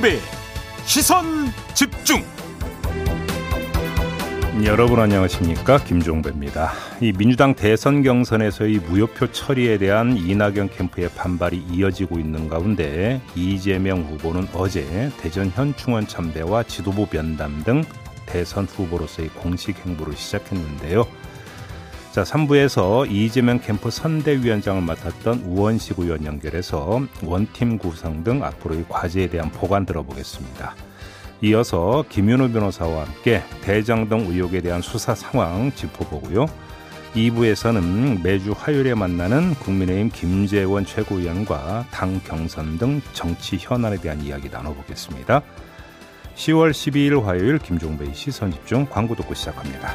김종배 시선 집중 여러분 안녕하십니까 김종배입니다. 이 민주당 대선 경선에서의 무효표 처리에 대한 이낙연 캠프의 반발이 이어지고 있는 가운데 이재명 후보는 어제 대전 현충원 참배와 지도부 변담 등 대선 후보로서의 공식 행보를 시작했는데요. 자, 3부에서 이재명 캠프 선대위원장을 맡았던 우원식 의원 연결해서 원팀 구성 등 앞으로의 과제에 대한 보관 들어보겠습니다. 이어서 김윤호 변호사와 함께 대장동 의혹에 대한 수사 상황 짚어보고요. 2부에서는 매주 화요일에 만나는 국민의힘 김재원 최고위원과 당 경선 등 정치 현안에 대한 이야기 나눠보겠습니다. 10월 12일 화요일 김종배의 시선 집중 광고 듣고 시작합니다.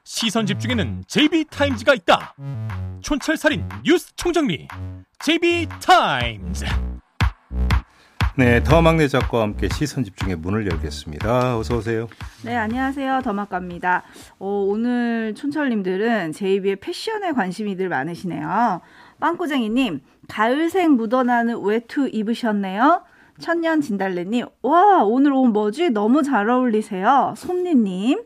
시선 집중에는 JB타임즈가 있다 촌철살인 뉴스 총정리 JB타임즈 네, 더 막내 작가와 함께 시선 집중의 문을 열겠습니다. 어서 오세요. 네, 안녕하세요. 더막갑니다. 어, 오늘 촌철님들은 제이비의 패션에 관심이 늘 많으시네요. 빵꾸쟁이님, 가을색 묻어나는 외투 입으셨네요. 천년 진달래님, 와, 오늘 옷 뭐지? 너무 잘 어울리세요. 솜니님,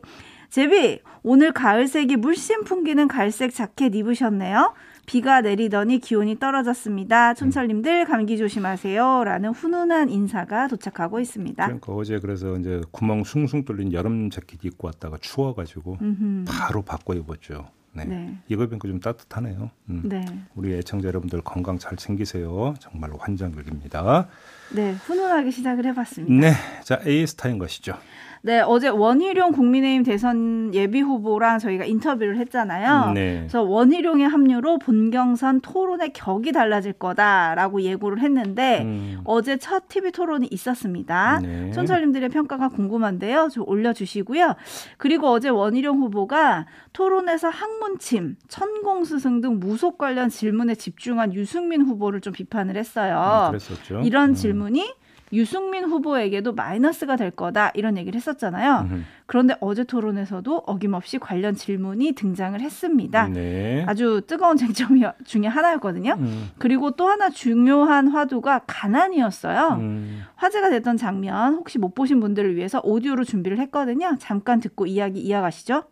제비, 오늘 가을색이 물씬 풍기는 갈색 자켓 입으셨네요. 비가 내리더니 기온이 떨어졌습니다. 촌철님들 감기 조심하세요. 라는 훈훈한 인사가 도착하고 있습니다. 그러니까 어제 그래서 이제 구멍 숭숭 뚫린 여름 자켓 입고 왔다가 추워가지고 음흠. 바로 바꿔 입었죠. 네. 네. 이거 보니까 좀 따뜻하네요. 음. 네. 우리 애청자 여러분들 건강 잘 챙기세요. 정말로 환장극입니다. 네, 훈훈하게 시작을 해봤습니다. 네, 자 A 스타인 것이죠. 네, 어제 원희룡 국민의힘 대선 예비 후보랑 저희가 인터뷰를 했잖아요. 네. 그래서 원희룡의 합류로 본경선 토론의 격이 달라질 거다라고 예고를 했는데 음. 어제 첫 TV 토론이 있었습니다. 네. 촌철님들의 평가가 궁금한데요. 좀 올려주시고요. 그리고 어제 원희룡 후보가 토론에서 학문침, 천공스승 등 무속 관련 질문에 집중한 유승민 후보를 좀 비판을 했어요. 음, 이런 음. 질문이 유승민 후보에게도 마이너스가 될 거다 이런 얘기를 했었잖아요. 음흠. 그런데 어제 토론에서도 어김없이 관련 질문이 등장을 했습니다. 네. 아주 뜨거운 쟁점 중에 하나였거든요. 음. 그리고 또 하나 중요한 화두가 가난이었어요. 음. 화제가 됐던 장면 혹시 못 보신 분들을 위해서 오디오로 준비를 했거든요. 잠깐 듣고 이야기 이어가시죠.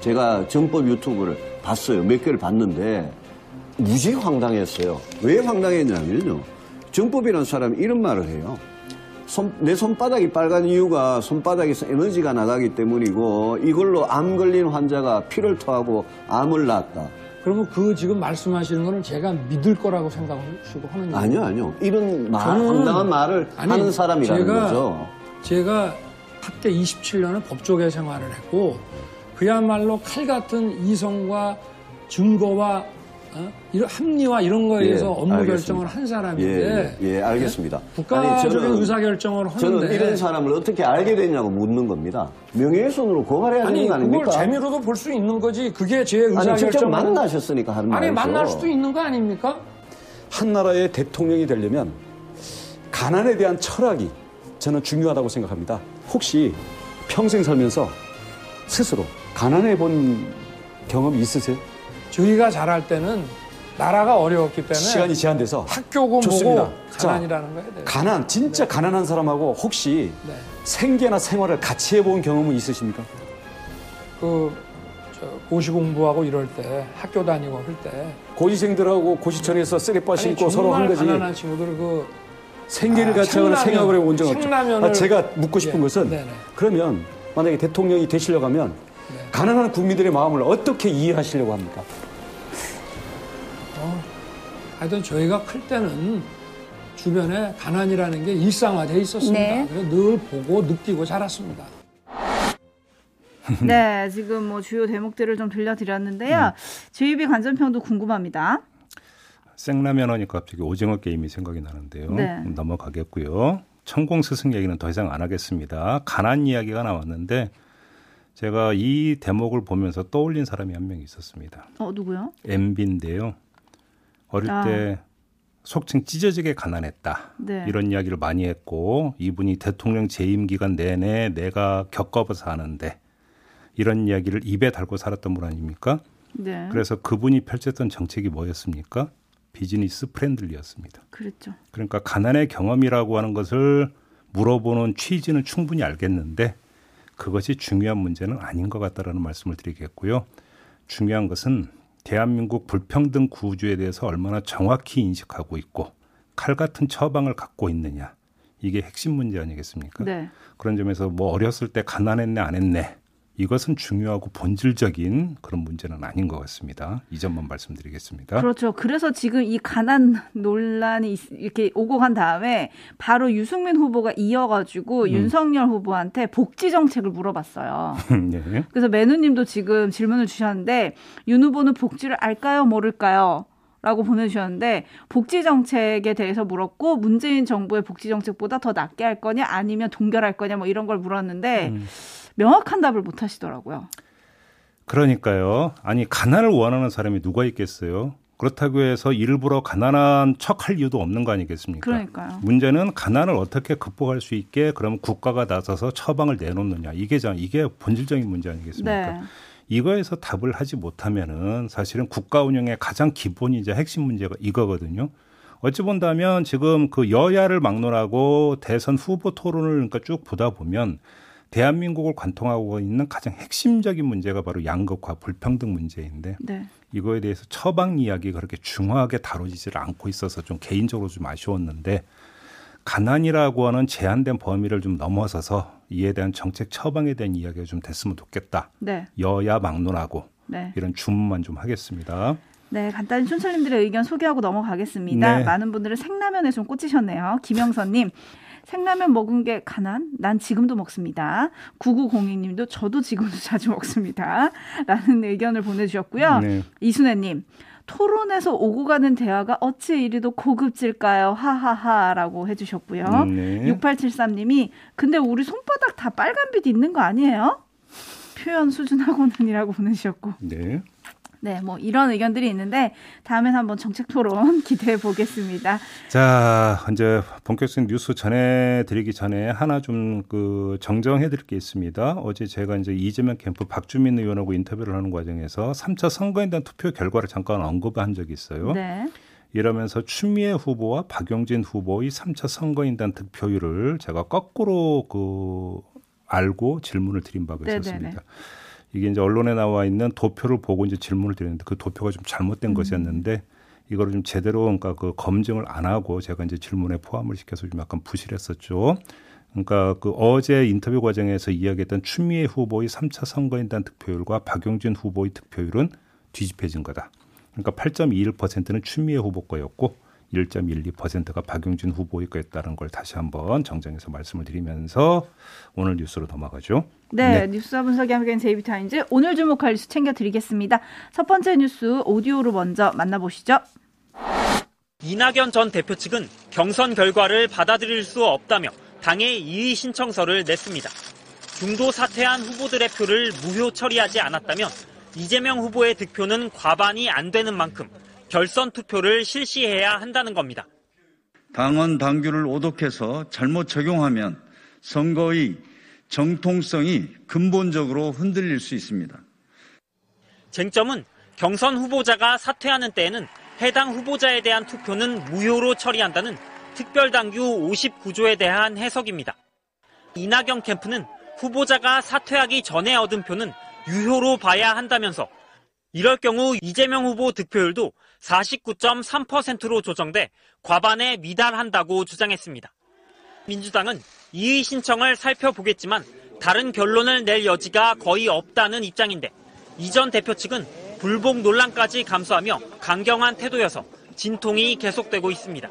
제가 정법 유튜브를 봤어요. 몇 개를 봤는데 무지 황당했어요. 왜 황당했냐면요. 정법이라는 사람이 이런 말을 해요. 손, 내 손바닥이 빨간 이유가 손바닥에서 에너지가 나가기 때문이고 이걸로 암 걸린 환자가 피를 토하고 암을 낳았다. 그러면 그 지금 말씀하시는 거는 제가 믿을 거라고 생각하시고 하는 거예요? 아니요, 아니요. 이런 말, 황당한 말을 아니, 하는 사람이라는 제가, 거죠. 제가 학교 27년을 법조계 생활을 했고 그야말로 칼 같은 이성과 증거와 어? 이런 합리화 이런 거에 대해서 예, 업무 알겠습니다. 결정을 한 사람인데 예, 예, 예 알겠습니다. 국가적인 의사 결정을 하는데 저는 이런 사람을 어떻게 알게 됐냐고 묻는 겁니다. 명예훼손으로 고발해야 되는 거 아닙니까? 그걸 재미로도 볼 수 있는 거지. 그게 제 의사 결정. 직접 만나셨으니까 하는 말이죠. 아니 만날 수도 있는 거 아닙니까? 한 나라의 대통령이 되려면 가난에 대한 철학이 저는 중요하다고 생각합니다. 혹시 평생 살면서 스스로 가난해 본 경험이 있으세요? 저희가 잘할 때는 나라가 어려웠기 때문에 시간이 제한돼서 학교고 좋습니다. 뭐고 가난이라는 거예요. 가난 진짜 네. 가난한 사람하고 혹시 네. 생계나 생활을 같이 해본 경험은 있으십니까? 그 고시 공부하고 이럴 때 학교 다니고 할 때 고시생들하고 고시촌에서 쓰레빠 신고 서로 한 거지. 가난한 친구들 그 생계를 아, 같이 하거나 생각을 해본 적 없죠. 아, 제가 묻고 싶은 예. 것은 네네. 그러면 만약에 대통령이 되시려고 하면 네. 가난한 국민들의 마음을 어떻게 이해하시려고 합니까? 하여튼 저희가 클 때는 주변에 가난이라는 게 일상화되어 있었습니다. 네. 그래서 늘 보고 느끼고 자랐습니다. 네, 지금 뭐 주요 대목들을 좀 들려드렸는데요. 음. JB 간전평도 궁금합니다. 생라면 하니까 갑자기 오징어 게임이 생각이 나는데요. 네. 넘어가겠고요. 천공 스승 얘기는 더 이상 안 하겠습니다. 가난 이야기가 나왔는데 제가 이 대목을 보면서 떠올린 사람이 한 명 있었습니다. 어 누구요? MB인데요. 어릴 아. 때 속칭 찢어지게 가난했다. 네. 이런 이야기를 많이 했고 이분이 대통령 재임 기간 내내 내가 겪어봐서 아는데 이런 이야기를 입에 달고 살았던 분 아닙니까? 네. 그래서 그분이 펼쳤던 정책이 뭐였습니까? 비즈니스 프렌들리였습니다. 그렇죠. 그러니까 가난의 경험이라고 하는 것을 물어보는 취지는 충분히 알겠는데 그것이 중요한 문제는 아닌 것 같다라는 말씀을 드리겠고요. 중요한 것은 대한민국 불평등 구조에 대해서 얼마나 정확히 인식하고 있고 칼 같은 처방을 갖고 있느냐 이게 핵심 문제 아니겠습니까? 네. 그런 점에서 뭐 어렸을 때 가난했네 안 했네 이것은 중요하고 본질적인 그런 문제는 아닌 것 같습니다. 이 점만 말씀드리겠습니다. 그렇죠. 그래서 지금 이 가난 논란이 이렇게 오고 간 다음에 바로 유승민 후보가 이어가지고 음. 윤석열 후보한테 복지 정책을 물어봤어요. 네. 그래서 매누님도 지금 질문을 주셨는데 윤 후보는 복지를 알까요, 모를까요? 라고 보내주셨는데 복지 정책에 대해서 물었고 문재인 정부의 복지 정책보다 더 낫게 할 거냐 아니면 동결할 거냐 뭐 이런 걸 물었는데 음. 명확한 답을 못 하시더라고요. 그러니까요. 아니 가난을 원하는 사람이 누가 있겠어요? 그렇다고 해서 일부러 가난한 척 할 이유도 없는 거 아니겠습니까? 그러니까요. 문제는 가난을 어떻게 극복할 수 있게 그럼 국가가 나서서 처방을 내놓느냐 이게 이게 본질적인 문제 아니겠습니까? 네. 이거에서 답을 하지 못하면은 사실은 국가 운영의 가장 기본이자 핵심 문제가 이거거든요. 어찌 본다면 지금 그 여야를 막론하고 대선 후보 토론을 그러니까 쭉 보다 보면 대한민국을 관통하고 있는 가장 핵심적인 문제가 바로 양극화 불평등 문제인데 네. 이거에 대해서 처방 이야기 그렇게 중요하게 다뤄지지를 않고 있어서 좀 개인적으로 좀 아쉬웠는데 가난이라고 하는 제한된 범위를 좀 넘어서서 이에 대한 정책 처방에 대한 이야기가 좀 됐으면 좋겠다. 네. 여야 막론하고 네. 이런 주문만 좀 하겠습니다. 네, 간단히 촌철님들의 의견 소개하고 넘어가겠습니다. 네. 많은 분들은 생라면에 좀 꽂히셨네요. 김영선님, 생라면 먹은 게 가난? 난 지금도 먹습니다. 9902님도 저도 지금도 자주 먹습니다. 라는 의견을 보내주셨고요. 네. 이순애님. 토론에서 오고 가는 대화가 어찌 이리도 고급질까요? 하하하라고 해주셨고요. 네. 6873님이 근데 우리 손바닥 다 빨간빛 있는 거 아니에요? 표현 수준하고는이라고 보내주셨고. 네. 네, 뭐 이런 의견들이 있는데 다음엔 한번 정책 토론 기대해 보겠습니다. 자, 이제 본격적인 뉴스 전해 드리기 전에 하나 좀 그 정정해 드릴 게 있습니다. 어제 제가 이제 이재명 캠프 박주민 의원하고 인터뷰를 하는 과정에서 3차 선거에 대한 투표 결과를 잠깐 언급한 적이 있어요. 네. 이러면서 추미애 후보와 박용진 후보의 3차 선거인단 득표율을 제가 거꾸로 그 알고 질문을 드린 바가 있었습니다. 네네네. 이게 이제 언론에 나와 있는 도표를 보고 이제 질문을 드렸는데 그 도표가 좀 잘못된 음. 것이었는데 이거를 좀 제대로 그러니까 그 검증을 안 하고 제가 이제 질문에 포함을 시켜서 좀 약간 부실했었죠. 그러니까 그 어제 인터뷰 과정에서 이야기했던 추미애 후보의 3차 선거인단 득표율과 박용진 후보의 득표율은 뒤집혀진 거다. 그러니까 8.21%는 추미애 후보 거였고 1.12%가 박용진 후보의 거였다는 걸 다시 한번 정정해서 말씀을 드리면서 오늘 뉴스로 넘어가죠. 네, 네. 뉴스와 분석이 함께한 제이비타임즈 오늘 주목할 뉴스 챙겨드리겠습니다. 첫 번째 뉴스 오디오로 먼저 만나보시죠. 이낙연 전 대표 측은 경선 결과를 받아들일 수 없다며 당에 이의 신청서를 냈습니다. 중도 사퇴한 후보들의 표를 무효 처리하지 않았다면 이재명 후보의 득표는 과반이 안 되는 만큼 결선 투표를 실시해야 한다는 겁니다. 당원 당규를 오독해서 잘못 적용하면 선거의 정통성이 근본적으로 흔들릴 수 있습니다. 쟁점은 경선 후보자가 사퇴하는 때에는 해당 후보자에 대한 투표는 무효로 처리한다는 특별당규 59조에 대한 해석입니다. 이낙연 캠프는 후보자가 사퇴하기 전에 얻은 표는 유효로 봐야 한다면서 이럴 경우 이재명 후보 득표율도 49.3%로 조정돼 과반에 미달한다고 주장했습니다. 민주당은 이의 신청을 살펴보겠지만 다른 결론을 낼 여지가 거의 없다는 입장인데 이전 대표 측은 불복 논란까지 감수하며 강경한 태도여서 진통이 계속되고 있습니다.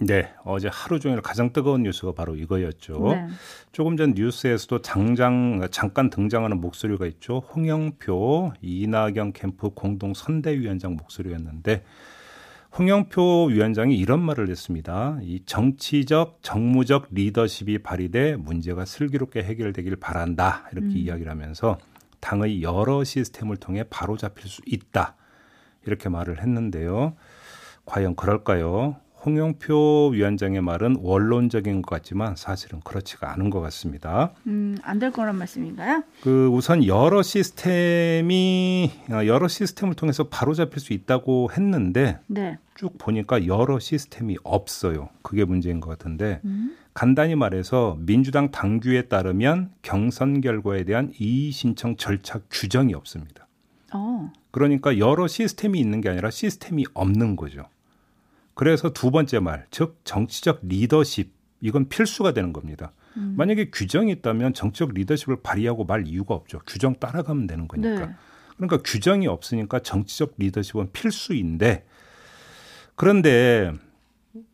네, 어제 하루 종일 가장 뜨거운 뉴스가 바로 이거였죠. 네. 조금 전 뉴스에서도 장장 잠깐 등장하는 목소리가 있죠. 홍영표 이낙연 캠프 공동 선대위원장 목소리였는데 홍영표 위원장이 이런 말을 했습니다. 이 정치적, 정무적 리더십이 발휘돼 문제가 슬기롭게 해결되길 바란다. 이렇게 음. 이야기를 하면서 당의 여러 시스템을 통해 바로 잡힐 수 있다. 이렇게 말을 했는데요. 과연 그럴까요? 홍영표 위원장의 말은 원론적인 것 같지만 사실은 그렇지가 않은 것 같습니다. 음, 안 될 거란 말씀인가요? 그 우선 여러 시스템이 여러 시스템을 통해서 바로 잡힐 수 있다고 했는데 네. 쭉 보니까 여러 시스템이 없어요. 그게 문제인 것 같은데 음. 간단히 말해서 민주당 당규에 따르면 경선 결과에 대한 이의 신청 절차 규정이 없습니다. 어. 그러니까 여러 시스템이 있는 게 아니라 시스템이 없는 거죠. 그래서 두 번째 말, 즉 정치적 리더십 이건 필수가 되는 겁니다. 음. 만약에 규정이 있다면 정치적 리더십을 발휘하고 말 이유가 없죠. 규정 따라가면 되는 거니까. 네. 그러니까 규정이 없으니까 정치적 리더십은 필수인데 그런데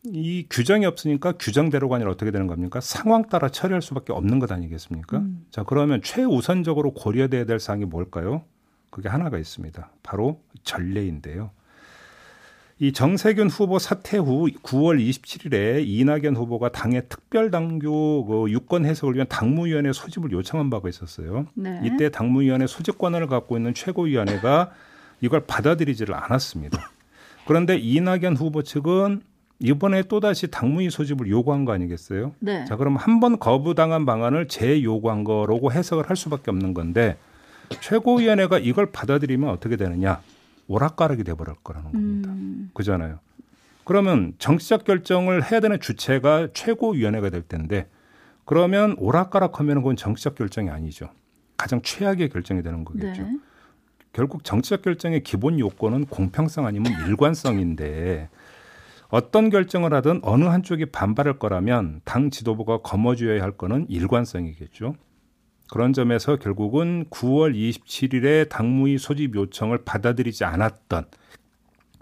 이 규정이 없으니까 규정대로가 아니라 어떻게 되는 겁니까? 상황 따라 처리할 수밖에 없는 것 아니겠습니까? 음. 자, 그러면 최우선적으로 고려돼야 될 사항이 뭘까요? 그게 하나가 있습니다. 바로 전례인데요. 이 정세균 후보 사퇴 후 9월 27일에 이낙연 후보가 당의 특별당규 그 유권 해석을 위한 당무위원회 소집을 요청한 바가 있었어요. 네. 이때 당무위원회 소집권을 갖고 있는 최고위원회가 이걸 받아들이지를 않았습니다. 그런데 이낙연 후보 측은 이번에 또다시 당무위 소집을 요구한 거 아니겠어요? 네. 자, 그럼 한 번 거부당한 방안을 재요구한 거라고 해석을 할 수밖에 없는 건데 최고위원회가 이걸 받아들이면 어떻게 되느냐? 오락가락이 돼버릴 거라는 겁니다. 음. 그잖아요. 그러면 정치적 결정을 해야 되는 주체가 최고위원회가 될 텐데 그러면 오락가락하면 그건 정치적 결정이 아니죠. 가장 최악의 결정이 되는 거겠죠. 네. 결국 정치적 결정의 기본 요건은 공평성 아니면 일관성인데 어떤 결정을 하든 어느 한쪽이 반발할 거라면 당 지도부가 거머쥐어야 할 거는 일관성이겠죠. 그런 점에서 결국은 9월 27일에 당무위 소집 요청을 받아들이지 않았던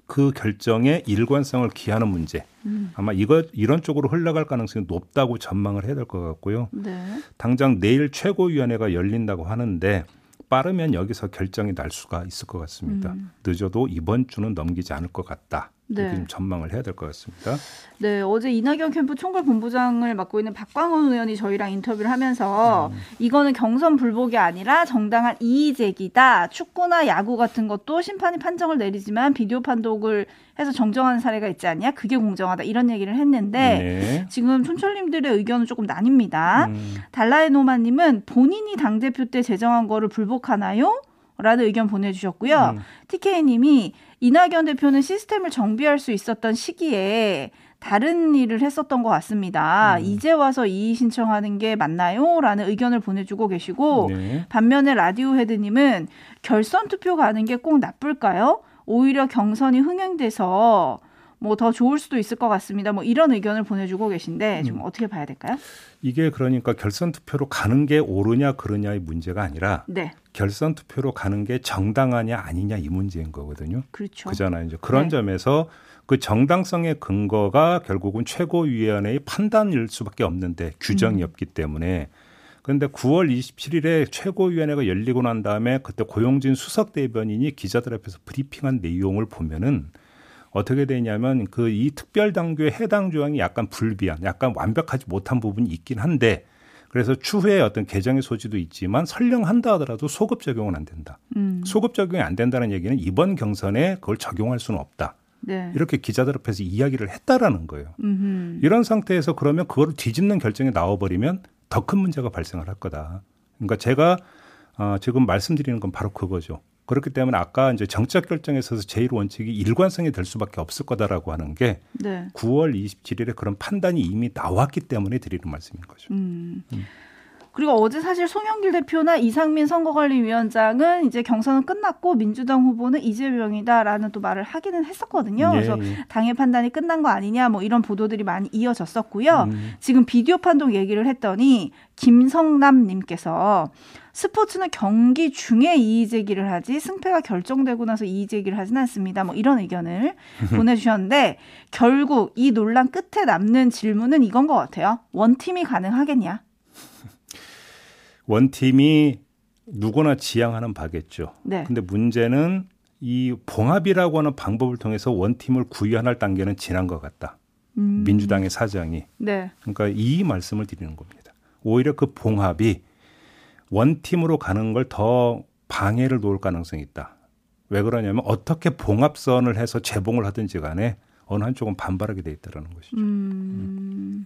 그 결정의 일관성을 기하는 문제. 음. 아마 이거 이런 쪽으로 흘러갈 가능성이 높다고 전망을 해야 될 것 같고요. 네. 당장 내일 최고위원회가 열린다고 하는데 빠르면 여기서 결정이 날 수가 있을 것 같습니다. 음. 늦어도 이번 주는 넘기지 않을 것 같다. 네. 이렇게 좀 전망을 해야 될 것 같습니다. 네, 어제 이낙연 캠프 총괄 본부장을 맡고 있는 박광원 의원이 저희랑 인터뷰를 하면서 음. 이거는 경선 불복이 아니라 정당한 이의 제기다. 축구나 야구 같은 것도 심판이 판정을 내리지만 비디오 판독을 해서 정정하는 사례가 있지 않냐? 그게 공정하다. 이런 얘기를 했는데 네. 지금 촌철님들의 의견은 조금 나뉩니다. 음. 달라의 노마님은 본인이 당 대표 때 제정한 거를 불복하나요? 라는 의견 보내주셨고요. 음. TK님이 이낙연 대표는 시스템을 정비할 수 있었던 시기에 다른 일을 했었던 것 같습니다. 음. 이제 와서 이의 신청하는 게 맞나요? 라는 의견을 보내주고 계시고 네. 반면에 라디오 헤드님은 결선 투표 가는 게 꼭 나쁠까요? 오히려 경선이 흥행돼서 뭐 더 좋을 수도 있을 것 같습니다. 뭐 이런 의견을 보내주고 계신데 좀 음. 어떻게 봐야 될까요? 이게 그러니까 결선 투표로 가는 게 옳으냐 그러냐의 문제가 아니라 네. 결선 투표로 가는 게 정당하냐 아니냐 이 문제인 거거든요. 그렇죠. 그잖아요. 이제 그런 네. 점에서 그 정당성의 근거가 결국은 최고위원회의 판단일 수밖에 없는데 규정이 음. 없기 때문에 그런데 9월 27일에 최고위원회가 열리고 난 다음에 그때 고용진 수석 대변인이 기자들 앞에서 브리핑한 내용을 보면은 어떻게 되냐면 그 이 특별 당규의 해당 조항이 약간 불비한, 약간 완벽하지 못한 부분이 있긴 한데 그래서 추후에 어떤 개정의 소지도 있지만 설령 한다 하더라도 소급 적용은 안 된다. 음. 소급 적용이 안 된다는 얘기는 이번 경선에 그걸 적용할 수는 없다. 네. 이렇게 기자들 앞에서 이야기를 했다라는 거예요. 음흠. 이런 상태에서 그러면 그걸 뒤집는 결정이 나와버리면 더 큰 문제가 발생을 할 거다. 그러니까 제가 어, 지금 말씀드리는 건 바로 그거죠. 그렇기 때문에 아까 이제 정책 결정에 있어서 제일 원칙이 일관성이 될 수밖에 없을 거다라고 하는 게 네. 9월 27일에 그런 판단이 이미 나왔기 때문에 드리는 말씀인 거죠. 음. 음. 그리고 어제 사실 송영길 대표나 이상민 선거관리위원장은 이제 경선은 끝났고 민주당 후보는 이재명이다라는 또 말을 하기는 했었거든요. 예, 그래서 예. 당의 판단이 끝난 거 아니냐 뭐 이런 보도들이 많이 이어졌었고요. 음. 지금 비디오 판독 얘기를 했더니 김성남 님께서 스포츠는 경기 중에 이의 제기를 하지 승패가 결정되고 나서 이의 제기를 하진 않습니다. 뭐 이런 의견을 보내주셨는데 결국 이 논란 끝에 남는 질문은 이건 것 같아요. 원팀이 가능하겠냐? 원팀이 누구나 지향하는 바겠죠. 네. 근데 문제는 이 봉합이라고 하는 방법을 통해서 원팀을 구현할 단계는 지난 것 같다. 음. 민주당의 사장이. 네. 그러니까 이 말씀을 드리는 겁니다. 오히려 그 봉합이 원팀으로 가는 걸 더 방해를 놓을 가능성이 있다. 왜 그러냐면 어떻게 봉합선을 해서 재봉을 하든지 간에 어느 한쪽은 반발하게 돼 있다라는 것이죠. 음. 음.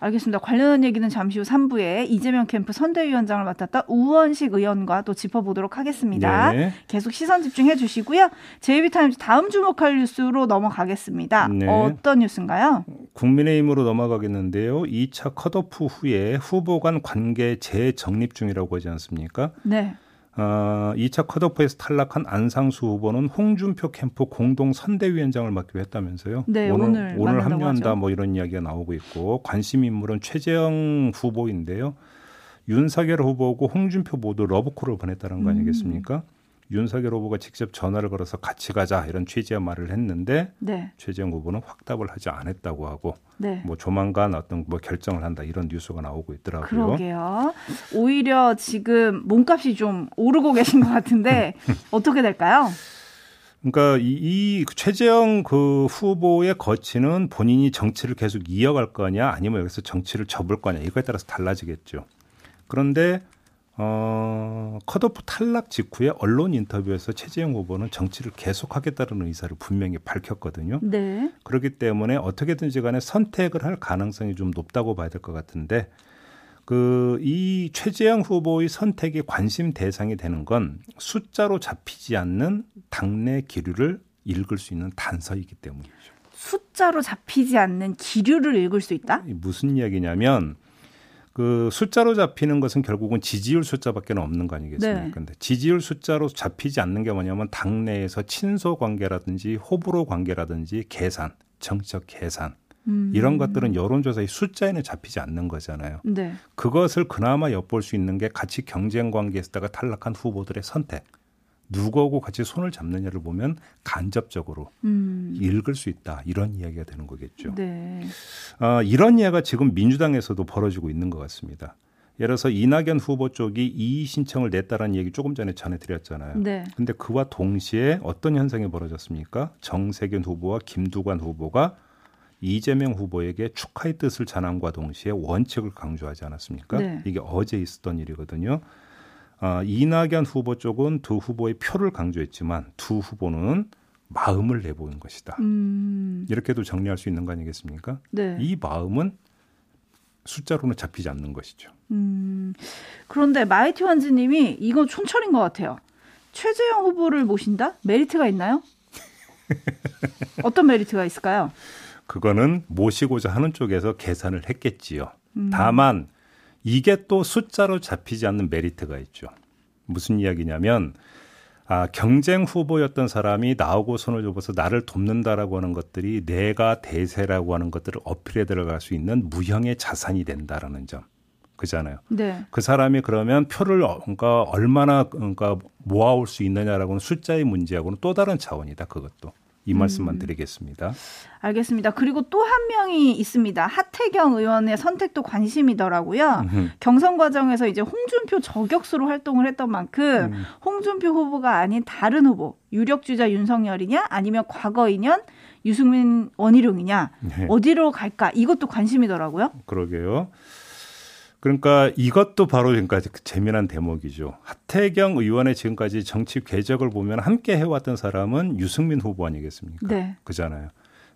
알겠습니다. 관련한 얘기는 잠시 후 3부에 이재명 캠프 선대위원장을 맡았다 우원식 의원과 또 짚어보도록 하겠습니다. 네. 계속 시선 집중해 주시고요. 제이비타임즈 다음 주목할 뉴스로 넘어가겠습니다. 네. 어떤 뉴스인가요? 국민의힘으로 넘어가겠는데요. 2차 컷오프 후에 후보 간 관계 재정립 중이라고 하지 않습니까? 네. 어, 2차 컷오프에서 탈락한 안상수 후보는 홍준표 캠프 공동 선대위원장을 맡기로 했다면서요. 네, 오늘 오늘, 오늘 합류한다 하죠. 뭐 이런 이야기가 나오고 있고 관심 인물은 최재형 후보인데요. 윤석열 후보고 홍준표 모두 러브콜을 보냈다는 거 아니겠습니까? 음. 윤석열 후보가 직접 전화를 걸어서 같이 가자 이런 취지의 말을 했는데 네. 최재형 후보는 확답을 하지 않았다고 하고 네. 뭐 조만간 어떤 뭐 결정을 한다 이런 뉴스가 나오고 있더라고요. 그러게요. 오히려 지금 몸값이 좀 오르고 계신 것 같은데 어떻게 될까요? 그러니까 이, 이 최재형 그 후보의 거치는 본인이 정치를 계속 이어갈 거냐 아니면 여기서 정치를 접을 거냐 이거에 따라서 달라지겠죠. 그런데 어, 컷오프 탈락 직후에 언론 인터뷰에서 최재형 후보는 정치를 계속하겠다는 의사를 분명히 밝혔거든요. 네. 그렇기 때문에 어떻게든지 간에 선택을 할 가능성이 좀 높다고 봐야 될 것 같은데 그 이 최재형 후보의 선택이 관심 대상이 되는 건 숫자로 잡히지 않는 당내 기류를 읽을 수 있는 단서이기 때문이죠. 숫자로 잡히지 않는 기류를 읽을 수 있다? 무슨 이야기냐면 그 숫자로 잡히는 것은 결국은 지지율 숫자밖에 없는 거 아니겠습니까? 네. 근데 지지율 숫자로 잡히지 않는 게 뭐냐면 당내에서 친소 관계라든지 호불호 관계라든지 계산, 정책 계산 음. 이런 것들은 여론조사의 숫자에는 잡히지 않는 거잖아요. 네. 그것을 그나마 엿볼 수 있는 게 같이 경쟁 관계에서다가 탈락한 후보들의 선택. 누구하고 같이 손을 잡느냐를 보면 간접적으로 음. 읽을 수 있다 이런 이야기가 되는 거겠죠. 네. 어, 이런 이야기가 지금 민주당에서도 벌어지고 있는 것 같습니다. 예를 들어서 이낙연 후보 쪽이 이의 신청을 냈다라는 얘기 조금 전에 전해드렸잖아요. 네. 근데 그와 동시에 어떤 현상이 벌어졌습니까? 정세균 후보와 김두관 후보가 이재명 후보에게 축하의 뜻을 전함과 동시에 원칙을 강조하지 않았습니까? 네. 이게 어제 있었던 일이거든요. 어, 이낙연 후보 쪽은 두 후보의 표를 강조했지만 두 후보는 마음을 내보는 것이다. 음. 이렇게도 정리할 수 있는 거 아니겠습니까? 네. 이 마음은 숫자로는 잡히지 않는 것이죠. 음. 그런데 마이티 원지님이 이거 촌철인 것 같아요. 최재형 후보를 모신다? 메리트가 있나요? 어떤 메리트가 있을까요? 그거는 모시고자 하는 쪽에서 계산을 했겠지요. 음. 다만 이게 또 숫자로 잡히지 않는 메리트가 있죠. 무슨 이야기냐면 아, 경쟁 후보였던 사람이 나오고 손을 접어서 나를 돕는다라고 하는 것들이 내가 대세라고 하는 것들을 어필해 들어갈 수 있는 무형의 자산이 된다라는 점. 그잖아요. 네. 그 사람이 그러면 표를 어, 그러니까 얼마나 그러니까 모아올 수 있느냐라고는 숫자의 문제하고는 또 다른 차원이다. 그것도. 이 말씀만 음. 드리겠습니다. 알겠습니다. 그리고 또 한 명이 있습니다. 하태경 의원의 선택도 관심이더라고요. 음흠. 경선 과정에서 이제 홍준표 저격수로 활동을 했던 만큼 음. 홍준표 후보가 아닌 다른 후보, 유력 주자 윤석열이냐 아니면 과거 인연 유승민 원희룡이냐 네. 어디로 갈까 이것도 관심이더라고요. 그러게요. 그러니까 이것도 바로 지금까지 그 재미난 대목이죠. 하태경 의원의 지금까지 정치 궤적을 보면 함께 해왔던 사람은 유승민 후보 아니겠습니까? 네. 그잖아요.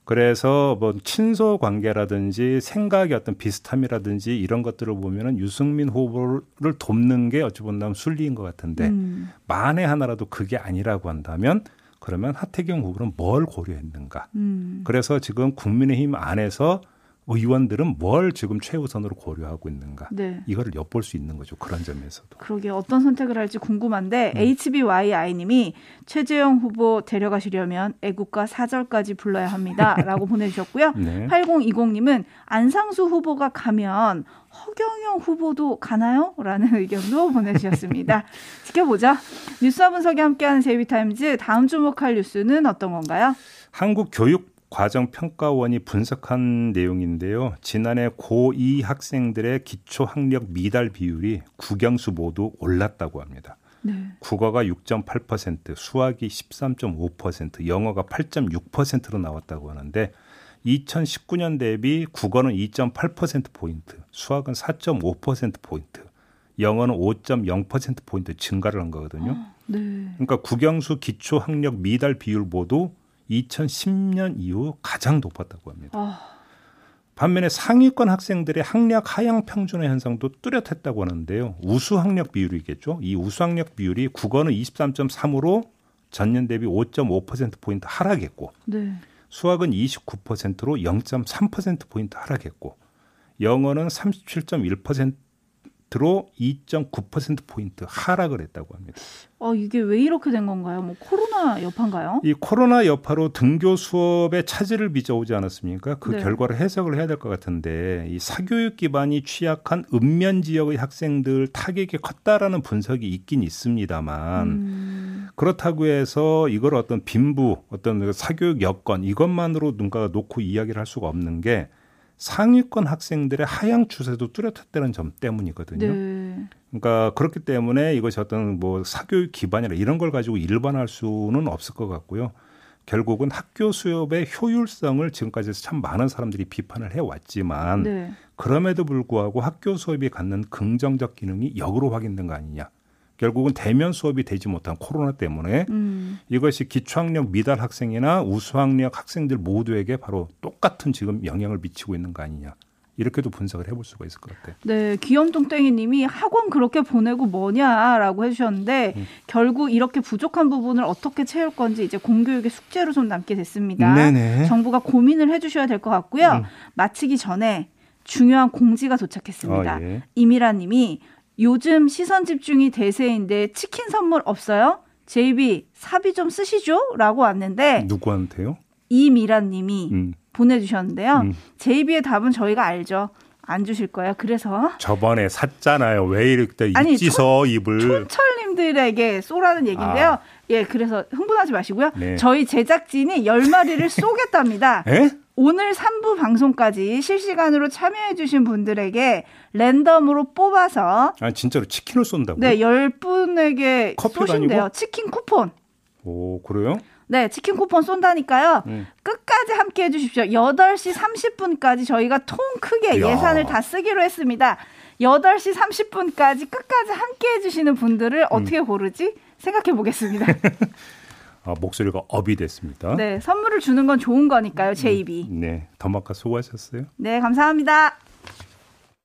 그래서 뭐 친소 관계라든지 생각이 어떤 비슷함이라든지 이런 것들을 보면은 유승민 후보를 돕는 게 어찌 본다면 순리인 것 같은데 음. 만에 하나라도 그게 아니라고 한다면 그러면 하태경 후보는 뭘 고려했는가? 음. 그래서 지금 국민의힘 안에서 의원들은 뭘 지금 최우선으로 고려하고 있는가 네. 이거를 엿볼 수 있는 거죠 그런 점에서도 그러게 어떤 선택을 할지 궁금한데 음. HBYI님이 최재형 후보 데려가시려면 애국가 사절까지 불러야 합니다라고 보내주셨고요 네. 8020님은 안상수 후보가 가면 허경영 후보도 가나요? 라는 의견도 보내주셨습니다. 지켜보죠. 뉴스와 분석이 함께하는 제이비타임즈 다음 주목할 뉴스는 어떤 건가요? 한국 교육 과정 평가원이 분석한 내용인데요. 지난해 고2 학생들의 기초 학력 미달 비율이 국영수 모두 올랐다고 합니다. 네. 국어가 6.8%, 수학이 13.5%, 영어가 8.6%로 나왔다고 하는데 2019년 대비 국어는 2.8%포인트, 수학은 4.5%포인트, 영어는 5.0%포인트 증가를 한 거거든요. 어, 네. 그러니까 국영수 기초 학력 미달 비율 모두 2010년 이후 가장 높았다고 합니다. 아. 반면에 상위권 학생들의 학력 하향 평준화 현상도 뚜렷했다고 하는데요. 우수 학력 비율이겠죠. 이 우수 학력 비율이 국어는 23.3으로 전년 대비 5.5% 포인트 하락했고 네. 수학은 29%로 0.3% 포인트 하락했고 영어는 37.1% 들어 2.9% 포인트 하락을 했다고 합니다. 어 이게 왜 이렇게 된 건가요? 뭐 코로나 여파인가요? 이 코로나 여파로 등교 수업에 차질을 빚어오지 않았습니까? 그 네. 결과를 해석을 해야 될 것 같은데 이 사교육 기반이 취약한 읍면 지역의 학생들 타격이 컸다라는 분석이 있긴 있습니다만 음. 그렇다고 해서 이걸 어떤 빈부 어떤 사교육 여건 이것만으로 눈가가 놓고 이야기를 할 수가 없는 게 상위권 학생들의 하향 추세도 뚜렷했다는 점 때문이거든요. 네. 그러니까 그렇기 때문에 이것이 어떤 뭐 사교육 기반이나 이런 걸 가지고 일반화할 수는 없을 것 같고요. 결국은 학교 수업의 효율성을 지금까지 참 많은 사람들이 비판을 해왔지만 네. 그럼에도 불구하고 학교 수업이 갖는 긍정적 기능이 역으로 확인된 거 아니냐. 결국은 대면 수업이 되지 못한 코로나 때문에 음. 이것이 기초학력 미달 학생이나 우수학력 학생들 모두에게 바로 똑같은 지금 영향을 미치고 있는 거 아니냐. 이렇게도 분석을 해볼 수가 있을 것 같아요. 네, 귀염뚱땡이님이 학원 그렇게 보내고 뭐냐라고 해주셨는데 음. 결국 이렇게 부족한 부분을 어떻게 채울 건지 이제 공교육의 숙제로 좀 남게 됐습니다. 네네. 정부가 고민을 해주셔야 될 것 같고요. 음. 마치기 전에 중요한 공지가 도착했습니다. 어, 예. 이미라님이 요즘 시선 집중이 대세인데 치킨 선물 없어요? 제이비 사비 좀 쓰시죠? 라고 왔는데 누구한테요? 이미라님이 음. 보내주셨는데요. 음. 제이비의 답은 저희가 알죠. 안 주실 거예요. 그래서 저번에 샀잖아요. 왜 이렇게 입지서 입을 촌철님들에게 쏘라는 얘기인데요. 아. 예, 그래서 흥분하지 마시고요. 네. 저희 제작진이 10마리를 쏘겠답니다. 에? 오늘 3부 방송까지 실시간으로 참여해주신 분들에게 랜덤으로 뽑아서. 아, 진짜로 치킨을 쏜다고요? 네, 10분에게 쏘신대요. 아니고? 치킨 쿠폰. 오, 그래요? 네, 치킨 쿠폰 쏜다니까요. 음. 끝까지 함께 해주십시오. 8시 30분까지 저희가 통 크게 야. 예산을 다 쓰기로 했습니다. 8시 30분까지 끝까지 함께 해주시는 분들을 음. 어떻게 고르지? 생각해 보겠습니다. 아, 목소리가 업이 됐습니다. 네, 선물을 주는 건 좋은 거니까요, 제 입이. 네, 더마카 수고하셨어요. 네, 감사합니다.